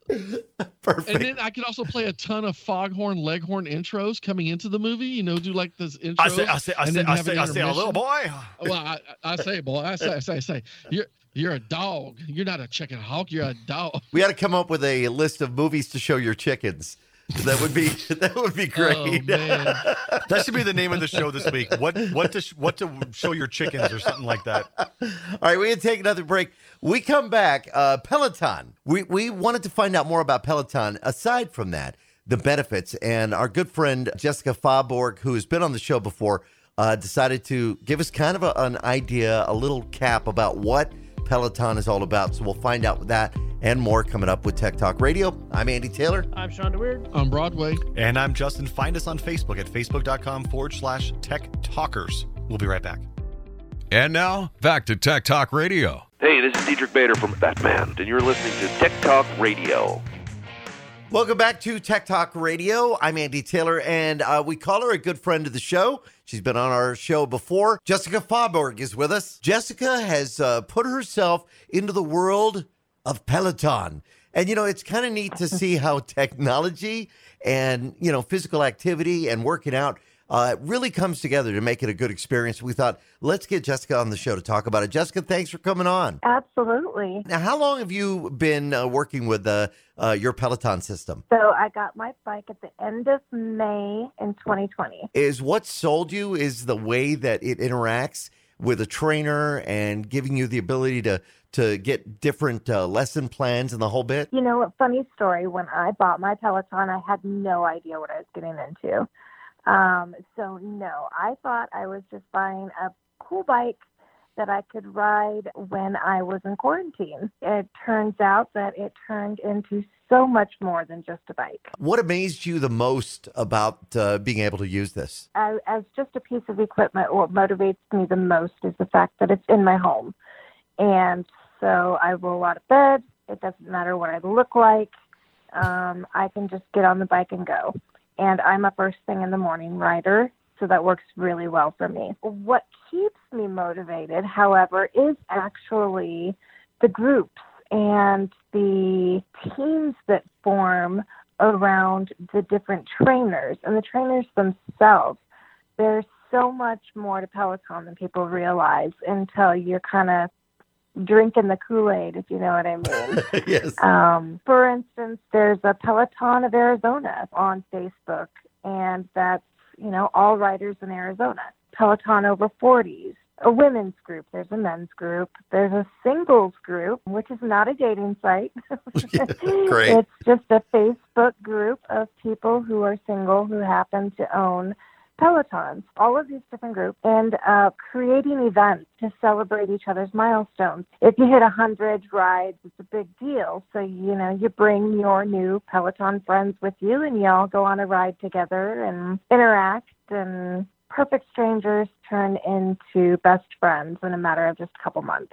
Perfect. And then I could also play a ton of Foghorn Leghorn intros coming into the movie. You know, do like this intros. I say, I say, I say, I say, I say, a little boy. Oh, well, I, I say, boy, I say, I say, I say, you're you're a dog. You're not a chicken hawk. You're a dog. we got to come up with a list of movies to show your chickens. That would be that would be great. Oh man, That should be the name of the show this week. What, what to, sh- what to show your chickens or something like that. All right, we're gonna take another break. We come back. Uh, Peloton. We we wanted to find out more about Peloton. Aside from that, the benefits, and our good friend Jessica Faborg, who has been on the show before, uh, decided to give us kind of a, an idea, a little cap about what Peloton is all about. So we'll find out that and more coming up with Tech Talk Radio. I'm Andy Taylor. I'm Shawn DeWeerd. on Broadway. And I'm Justin. Find us on Facebook at facebook.com forward slash tech talkers. We'll be right back. And now, back to Tech Talk Radio. Hey, this is Diedrich Bader from Batman, and you're listening to Tech Talk Radio. Welcome back to Tech Talk Radio. I'm Andy Taylor, and uh, we call her a good friend of the show. She's been on our show before. Jessica Faborg is with us. Jessica has uh, put herself into the world of Peloton. And, you know, it's kind of neat to see how technology and, you know, physical activity and working out uh, really comes together to make it a good experience. We thought, let's get Jessica on the show to talk about it. Jessica, thanks for coming on. Absolutely. Now, how long have you been uh, working with uh, uh, your Peloton system? So I got my bike at the end of May in 2020. is what sold you is the way that it interacts with a trainer and giving you the ability to to get different uh, lesson plans and the whole bit. You know, a funny story. When I bought my Peloton, I had no idea what I was getting into. Um, so no, I thought I was just buying a cool bike that I could ride when I was in quarantine. It turns out that it turned into so much more than just a bike. What amazed you the most about uh, being able to use this? as, as just a piece of equipment, what motivates me the most is the fact that it's in my home. And so I roll out of bed. It doesn't matter what I look like. Um, I can just get on the bike and go. And I'm a first thing in the morning rider, so that works really well for me. What keeps me motivated, however, is actually the groups and the teams that form around the different trainers and the trainers themselves. There's so much more to Peloton than people realize until you're kind of drinking the Kool Aid, if you know what I mean. yes. Um, for instance, there's a Peloton of Arizona on Facebook, and that's, you know, all riders in Arizona. Peloton over 40s, a women's group, there's a men's group, there's a singles group, which is not a dating site. Great. It's just a Facebook group of people who are single who happen to own Pelotons, all of these different groups, and uh, creating events to celebrate each other's milestones. If you hit a 100 rides, it's a big deal. So, you know, you bring your new Peloton friends with you and you all go on a ride together and interact, and perfect strangers turn into best friends in a matter of just a couple months.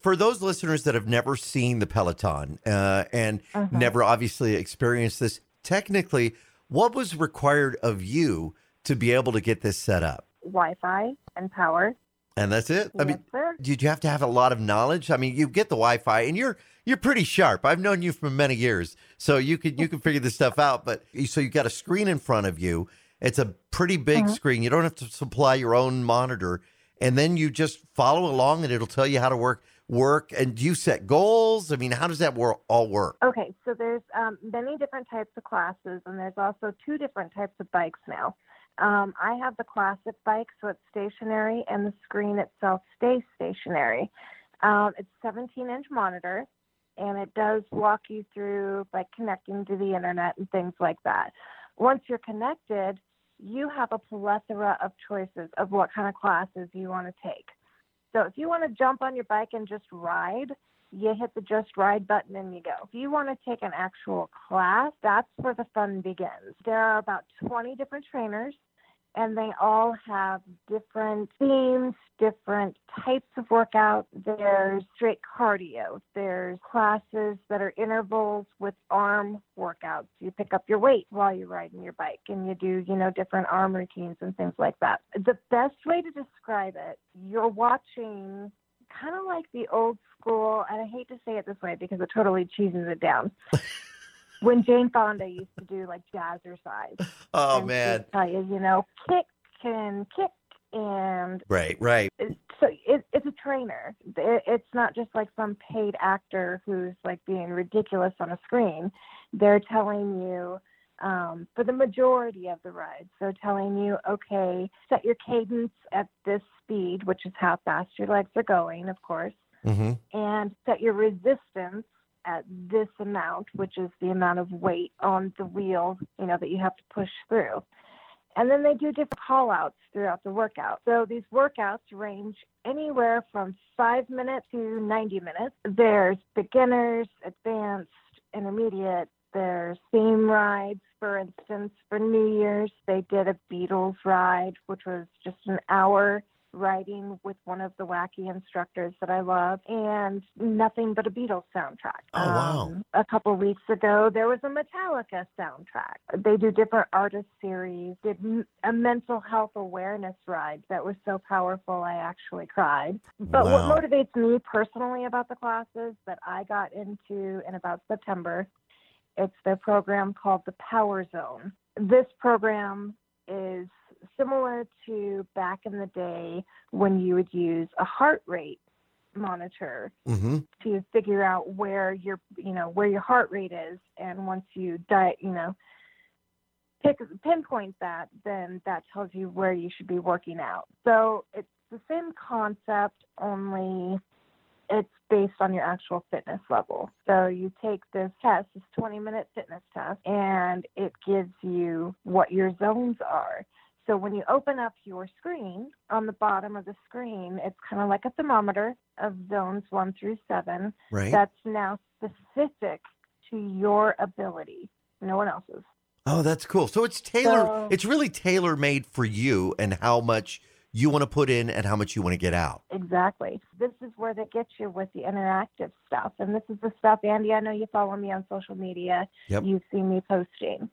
For those listeners that have never seen the Peloton uh, and Mhm. never obviously experienced this, technically, what was required of you to be able to get this set up? Wi Fi and power. And that's it. I yes, mean, sir. did you have to have a lot of knowledge? I mean, you get the Wi-Fi, and you're you're pretty sharp. I've known you for many years, so you can you can figure this stuff out. But so you got a screen in front of you. It's a pretty big Mhm. screen. You don't have to supply your own monitor, and then you just follow along, and it'll tell you how to work work. And do you set goals? I mean, how does that wor- all work? Okay, so there's um, many different types of classes, and there's also two different types of bikes now. Um, I have the classic bike, so it's stationary, and the screen itself stays stationary. Um, it's 17 inch monitor, and it does walk you through like connecting to the internet and things like that. Once you're connected, you have a plethora of choices of what kind of classes you want to take. So if you want to jump on your bike and just ride, you hit the just ride button and you go. If you want to take an actual class, that's where the fun begins. There are about 20 different trainers and they all have different themes, different types of workouts. There's straight cardio. There's classes that are intervals with arm workouts. You pick up your weight while you're riding your bike and you do, you know, different arm routines and things like that. The best way to describe it, you're watching kind of like the old school, and I hate to say it this way because it totally cheeses it down. When Jane Fonda used to do like jazzercise. Oh man. tell you, you know, kick and kick and Right, right. so it, it's a trainer. It, it's not just like some paid actor who's like being ridiculous on a screen. They're telling you um, for the majority of the rides, they're telling you, okay, set your cadence at this speed, which is how fast your legs are going, of course, hmm and set your resistance at this amount, which is the amount of weight on the wheel, you know, that you have to push through. And then they do different call outs throughout the workout. So these workouts range anywhere from five minutes to 90 minutes. There's beginners, advanced, intermediate. There's theme rides, for instance, for New Year's, they did a Beatles ride, which was just an hour riding with one of the wacky instructors that I love, and nothing but a Beatles soundtrack. Oh, wow. Um, a couple weeks ago, there was a Metallica soundtrack. They do different artist series. Did a mental health awareness ride that was so powerful I actually cried. But Wow. what motivates me personally about the classes that I got into in about September, it's their program called the Power Zone. This program is similar to back in the day when you would use a heart rate monitor hmm to figure out where your you know where your heart rate is. And once you di- you know pick pinpoint that then that tells you where you should be working out. So it's the same concept only it's based on your actual fitness level. So you take this test this 20 minute fitness test and it gives you what your zones are so when you open up your screen, on the bottom of the screen, it's kind of like a thermometer of zones one through seven. Right. That's now specific to your ability, no one else's. oh, that's cool. So it's tailor. So- it's really tailor made for you and how much you want to put in and how much you want to get out. Exactly. This is where they get you with the interactive stuff. And this is the stuff, Andy, I know you follow me on social media. Yep. You've seen me posting.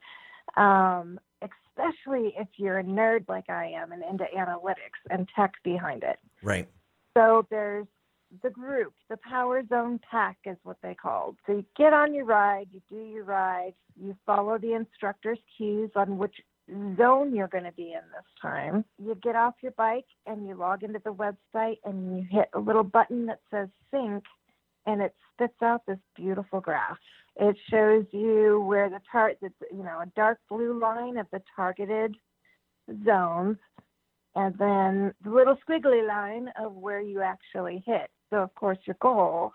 Um, especially if you're a nerd like I am and into analytics and tech behind it. Right. So there's the group, the Power Zone Pack is what they called. So you get on your ride, you do your ride, you follow the instructor's cues on which zone you're going to be in this time. You get off your bike and you log into the website and you hit a little button that says sync and it spits out this beautiful graph. It shows you where the tar the, you know, a dark blue line of the targeted zones and then the little squiggly line of where you actually hit. So, of course, your goal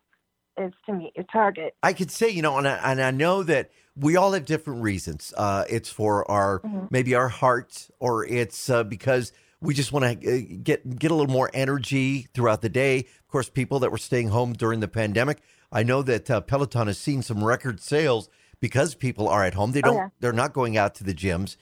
is to meet your target. I could say, you know, and I, and I know that we all have different reasons. Uh, it's for our Mhm. maybe our heart, or it's uh, because we just want to uh, get get a little more energy throughout the day. Of course, people that were staying home during the pandemic. I know that uh, Peloton has seen some record sales because people are at home. They Oh, don't. yeah. They're not going out to the gyms.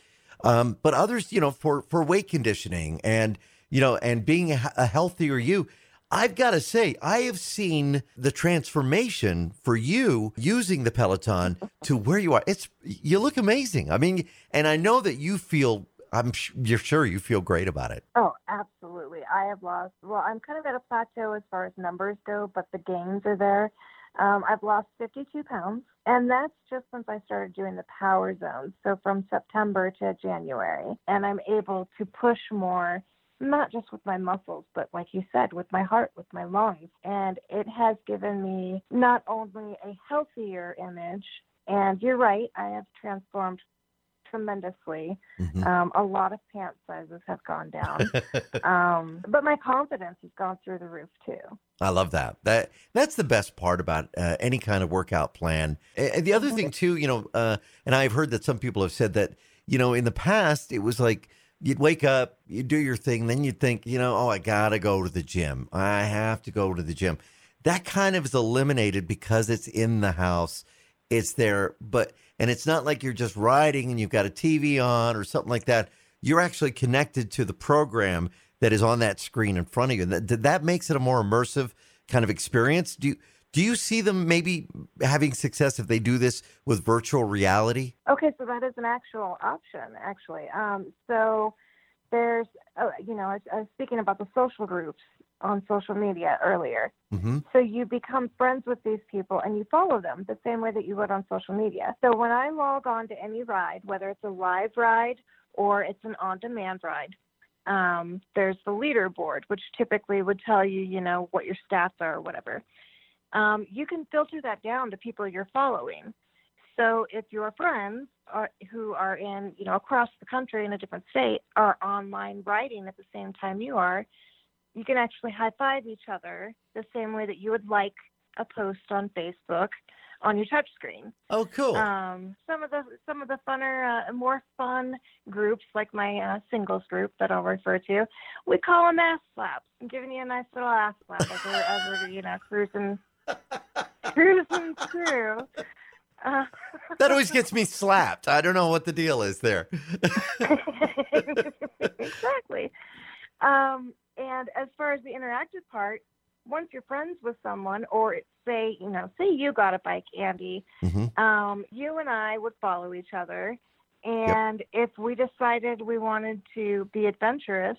Um, but others, you know, for for weight conditioning and you know, and being a, a healthier you. I've got to say, I have seen the transformation for you using the Peloton to where you are. It's you look amazing. I mean, and I know that you feel. I'm sh- you're sure you feel great about it. Oh, absolutely. I have lost, well, I'm kind of at a plateau as far as numbers go, but the gains are there. Um, I've lost 52 pounds, and that's just since I started doing the power zones. So from September to January, and I'm able to push more, not just with my muscles, but like you said, with my heart, with my lungs. And it has given me not only a healthier image, and you're right, I have transformed tremendously. Mhm. Um, a lot of pant sizes have gone down, um, but my confidence has gone through the roof too. I love that. That that's the best part about uh, any kind of workout plan. And the other thing too, you know, uh, and I've heard that some people have said that, you know, in the past it was like you'd wake up, you'd do your thing, then you'd think, you know, oh, I gotta go to the gym. I have to go to the gym. that kind of is eliminated because it's in the house. It's there, but and it's not like you're just riding and you've got a TV on or something like that. You're actually connected to the program that is on that screen in front of you. That that makes it a more immersive kind of experience. Do you do you see them maybe having success if they do this with virtual reality? Okay, so that is an actual option, actually. Um, so there's, uh, you know, I, I was speaking about the social groups on social media earlier. Mm-hmm. So you become friends with these people and you follow them the same way that you would on social media. So when I log on to any ride, whether it's a live ride or it's an on demand ride, um, there's the leaderboard, which typically would tell you, you know, what your stats are or whatever. Um, you can filter that down to people you're following. So if your friends are, who are in, you know, across the country in a different state are online riding at the same time you are, you can actually high five each other the same way that you would like a post on Facebook on your touchscreen. Oh, cool. Um, some of the some of the funner, uh, more fun groups, like my uh, singles group that I'll refer to, we call them ass slaps. I'm giving you a nice little ass slap as we're, as we're you know cruising cruising through. Uh, that always gets me slapped. I don't know what the deal is there. exactly. Um, and as far as the interactive part, once you're friends with someone, or say, you know, say you got a bike, Andy, Mhm. um, you and I would follow each other. And if we decided we wanted to be adventurous,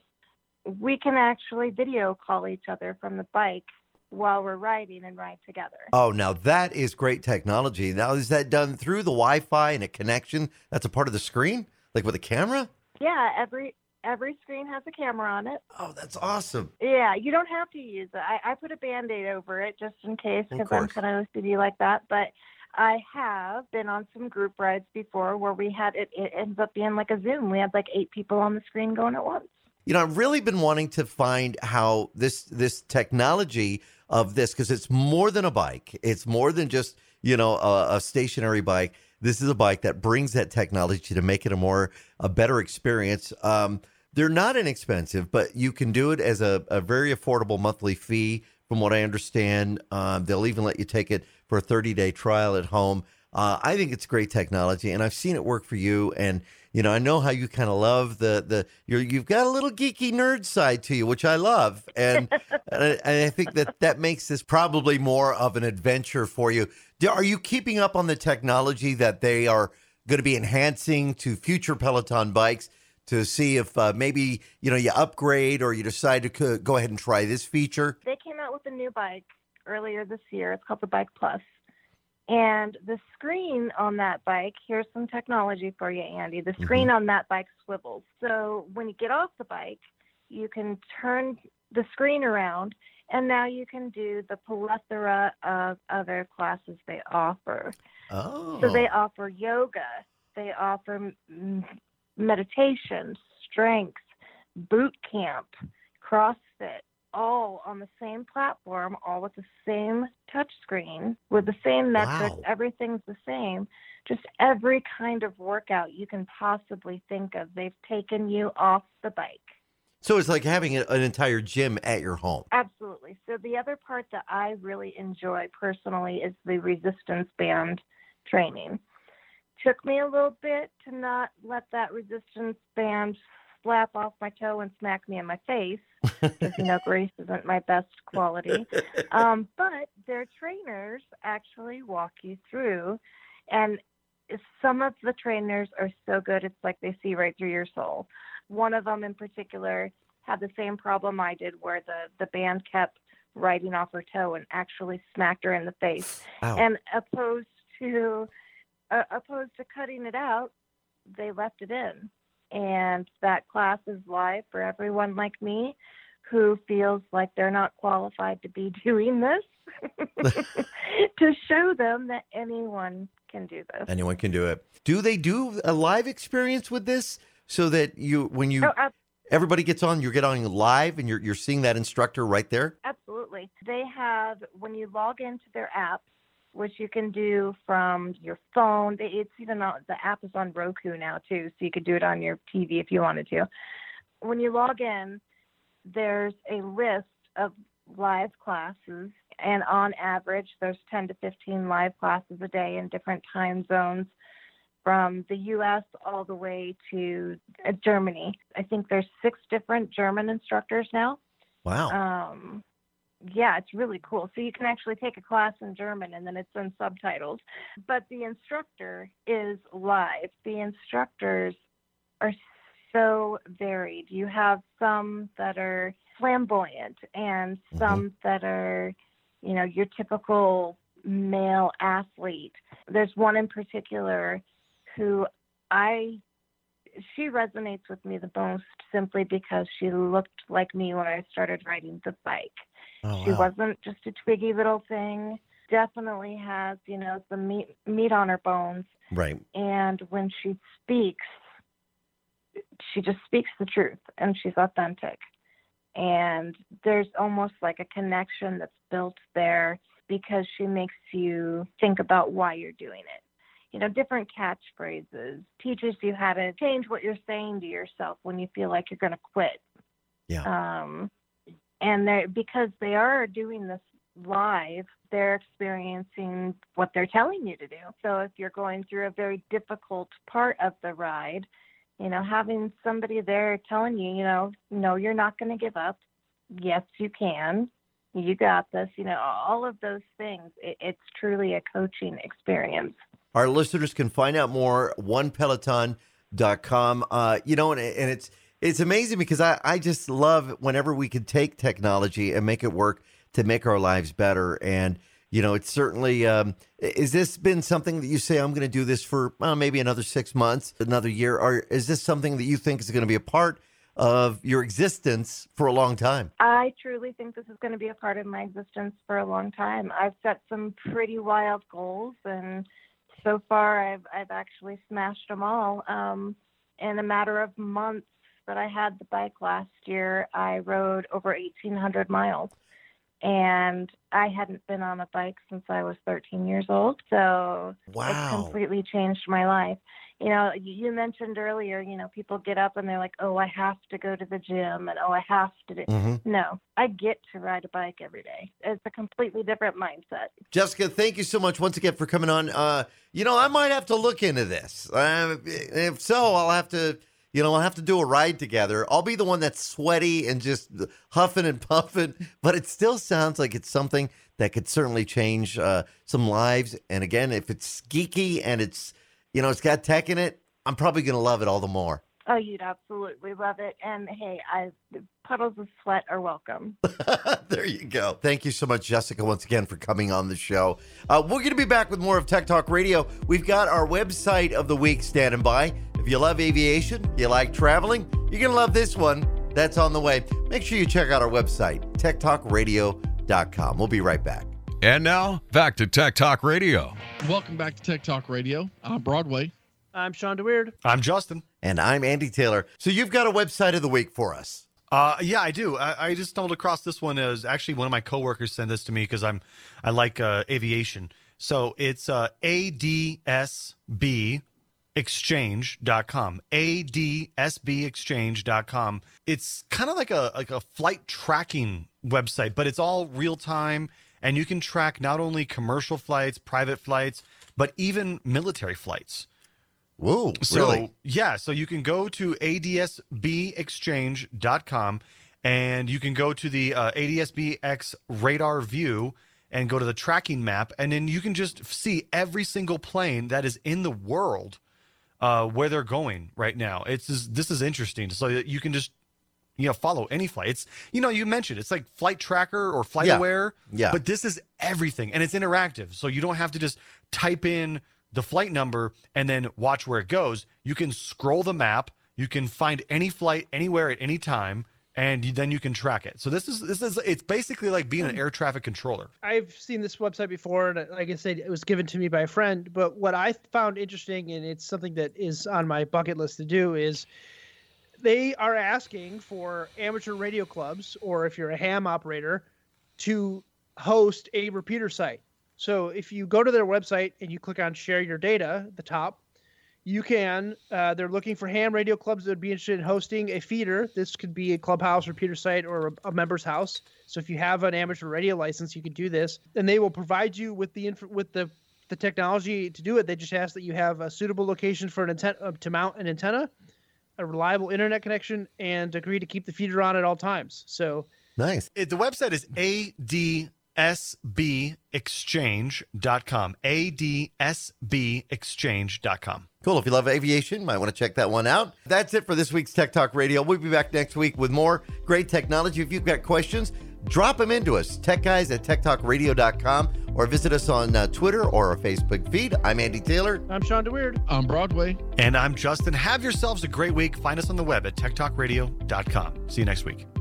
we can actually video call each other from the bike while we're riding and ride together. Oh, now that is great technology. Now, is that done through the Wi Fi and a connection that's a part of the screen, like with a camera? Yeah, every every screen has a camera on it. Oh, that's awesome. Yeah, you don't have to use it. I, I put a band aid over it just in case because I'm kind of OCD like that. But I have been on some group rides before where we had it, it ends up being like a Zoom. We had like eight people on the screen going at once. You know, I've really been wanting to find how this this technology of this because it's more than a bike. It's more than just you know a, a stationary bike. This is a bike that brings that technology to make it a more a better experience. Um, they're not inexpensive, but you can do it as a, a very affordable monthly fee. From what I understand, um, they'll even let you take it for a 30 day trial at home. Uh, I think it's great technology, and I've seen it work for you. And you know, I know how you kind of love the the you're, you've got a little geeky nerd side to you, which I love, and and I, and I think that that makes this probably more of an adventure for you. Are you keeping up on the technology that they are going to be enhancing to future Peloton bikes to see if uh, maybe you know you upgrade or you decide to co- go ahead and try this feature? They came out with a new bike earlier this year. It's called the Bike Plus. And the screen on that bike, here's some technology for you, Andy. The screen on that bike swivels. So when you get off the bike, you can turn the screen around, and now you can do the plethora of other classes they offer. Oh, So they oh. offer yoga, they offer meditation, strength, boot camp, CrossFit, all on the same platform, all with the same touch screen, with the same metrics. Wow. Everything's the same. Just every kind of workout you can possibly think of, they've taken you off the bike. So it's like having a- an entire gym at your home. Absolutely. So the other part that I really enjoy personally is the resistance band training. Took me a little bit to not let that resistance band slap off my toe and smack me in my face. Because you know, grace isn't my best quality. Um, but their trainers actually walk you through, and some of the trainers are so good, it's like they see right through your soul. One of them in particular had the same problem I did, where the the band kept riding off her toe and actually smacked her in the face. Ow. And opposed to uh, opposed to cutting it out, they left it in. And that class is live for everyone like me who feels like they're not qualified to be doing this to show them that anyone can do this. Anyone can do it. Do they do a live experience with this so that you when you Oh, everybody gets on, you get on live and you're you're seeing that instructor right there? Absolutely. They have when you log into their app, which you can do from your phone. It's even on, the app is on Roku now too, so you could do it on your TV if you wanted to. When you log in, there's a list of live classes and on average, there's 10 to 15 live classes a day in different time zones from the US all the way to uh, Germany. I think there's six different German instructors now. Wow. Um, yeah, it's really cool. So you can actually take a class in German and then it's in subtitles. But the instructor is live. The instructors are so varied. You have some that are flamboyant and some that are, you know, your typical male athlete. There's one in particular who I she resonates with me the most simply because she looked like me when I started riding the bike. Oh, she wow. wasn't just a twiggy little thing. Definitely has, you know, some meat meat on her bones. Right. And when she speaks, she just speaks the truth and she's authentic. And there's almost like a connection that's built there because she makes you think about why you're doing it. You know, different catchphrases, teaches you how to change what you're saying to yourself when you feel like you're going to quit. Yeah. Um, and they because they are doing this live, they're experiencing what they're telling you to do. So if you're going through a very difficult part of the ride, you know, having somebody there telling you, you know, no, you're not going to give up. Yes, you can. You got this. You know, all of those things. It, it's truly a coaching experience. Our listeners can find out more onepeloton.com. Uh, you know, and, and it's it's amazing because I, I just love whenever we can take technology and make it work to make our lives better. And you know, it's certainly um, is this been something that you say I'm going to do this for maybe another six months, another year, or is this something that you think is going to be a part of your existence for a long time? I truly think this is going to be a part of my existence for a long time. I've set some pretty wild goals, and so far I've I've actually smashed them all. Um, in a matter of months that I had the bike last year, I rode over 1,800 miles, and I hadn't been on a bike since I was 13 years old. So Wow. completely changed my life. You know, you mentioned earlier, you know, people get up and they're like, "Oh, I have to go to the gym," and "Oh, I have to do." Mhm. No, I get to ride a bike every day. It's a completely different mindset. Jessica, thank you so much once again for coming on. Uh, you know, I might have to look into this. Uh, if so, I'll have to, you know, I'll have to do a ride together. I'll be the one that's sweaty and just huffing and puffing, but it still sounds like it's something that could certainly change uh, some lives. And again, if it's geeky and it's, you know, it's got tech in it, I'm probably going to love it all the more. Oh, you'd absolutely love it. And hey, I puddles of sweat are welcome. there you go. Thank you so much, Jessica, once again for coming on the show. Uh, we're going to be back with more of Tech Talk Radio. We've got our website of the week standing by. If you love aviation, you like traveling, you're going to love this one. That's on the way. Make sure you check out our website, techtalkradio.com. We'll be right back. And now, back to Tech Talk Radio. Welcome back to Tech Talk Radio. I'm Broadway. I'm Shawn DeWeerd. I'm Justin. And I'm Andy Taylor. So you've got a website of the week for us. Uh, yeah, I do. I, I just stumbled across this one. As actually one of my coworkers sent this to me because I'm I like uh, aviation. So it's uh, ADSB exchange.com adsbexchange.com it's kind of like a like a flight tracking website but it's all real time and you can track not only commercial flights private flights but even military flights Whoa, so really? yeah, so you can go to adsbexchange.com and you can go to the uh, ADSBX radar view and go to the tracking map, and then you can just see every single plane that is in the world uh, where they're going right now. It's just, this is interesting, so that you can just you know follow any flight. It's you know you mentioned it's like Flight Tracker or Flight Yeah. Aware, Yeah. but this is everything, and it's interactive, so you don't have to just type in the flight number and then watch where it goes. You can scroll the map. You can find any flight anywhere at any time, and then you can track it. So this is this is it's basically like being an air traffic controller. I've seen this website before, and like I said, it was given to me by a friend. But what I found interesting, and it's something that is on my bucket list to do, is they are asking for amateur radio clubs, or if you're a ham operator, to host a repeater site. So if you go to their website and you click on share your data at the top, you can. Uh, they're looking for ham radio clubs that would be interested in hosting a feeder. This could be a clubhouse, repeater site, or a, a member's house. So if you have an amateur radio license, you can do this, and they will provide you with the inf- with the the technology to do it. They just ask that you have a suitable location for an antenna uh, to mount an antenna, a reliable internet connection, and agree to keep the feeder on at all times. So Nice. It, the website is adsbexchange.com. adsbexchange.com. Cool. If you love aviation, might want to check that one out. That's it for this week's Tech Talk Radio. We'll be back next week with more great technology. If you've got questions, drop them into us. Tech guys at techtalkradio.com or visit us on uh, Twitter or our Facebook feed. I'm Andy Taylor. I'm Shawn DeWeerd. On Broadway. And I'm Justin. Have yourselves a great week. Find us on the web at techtalkradio.com. See you next week.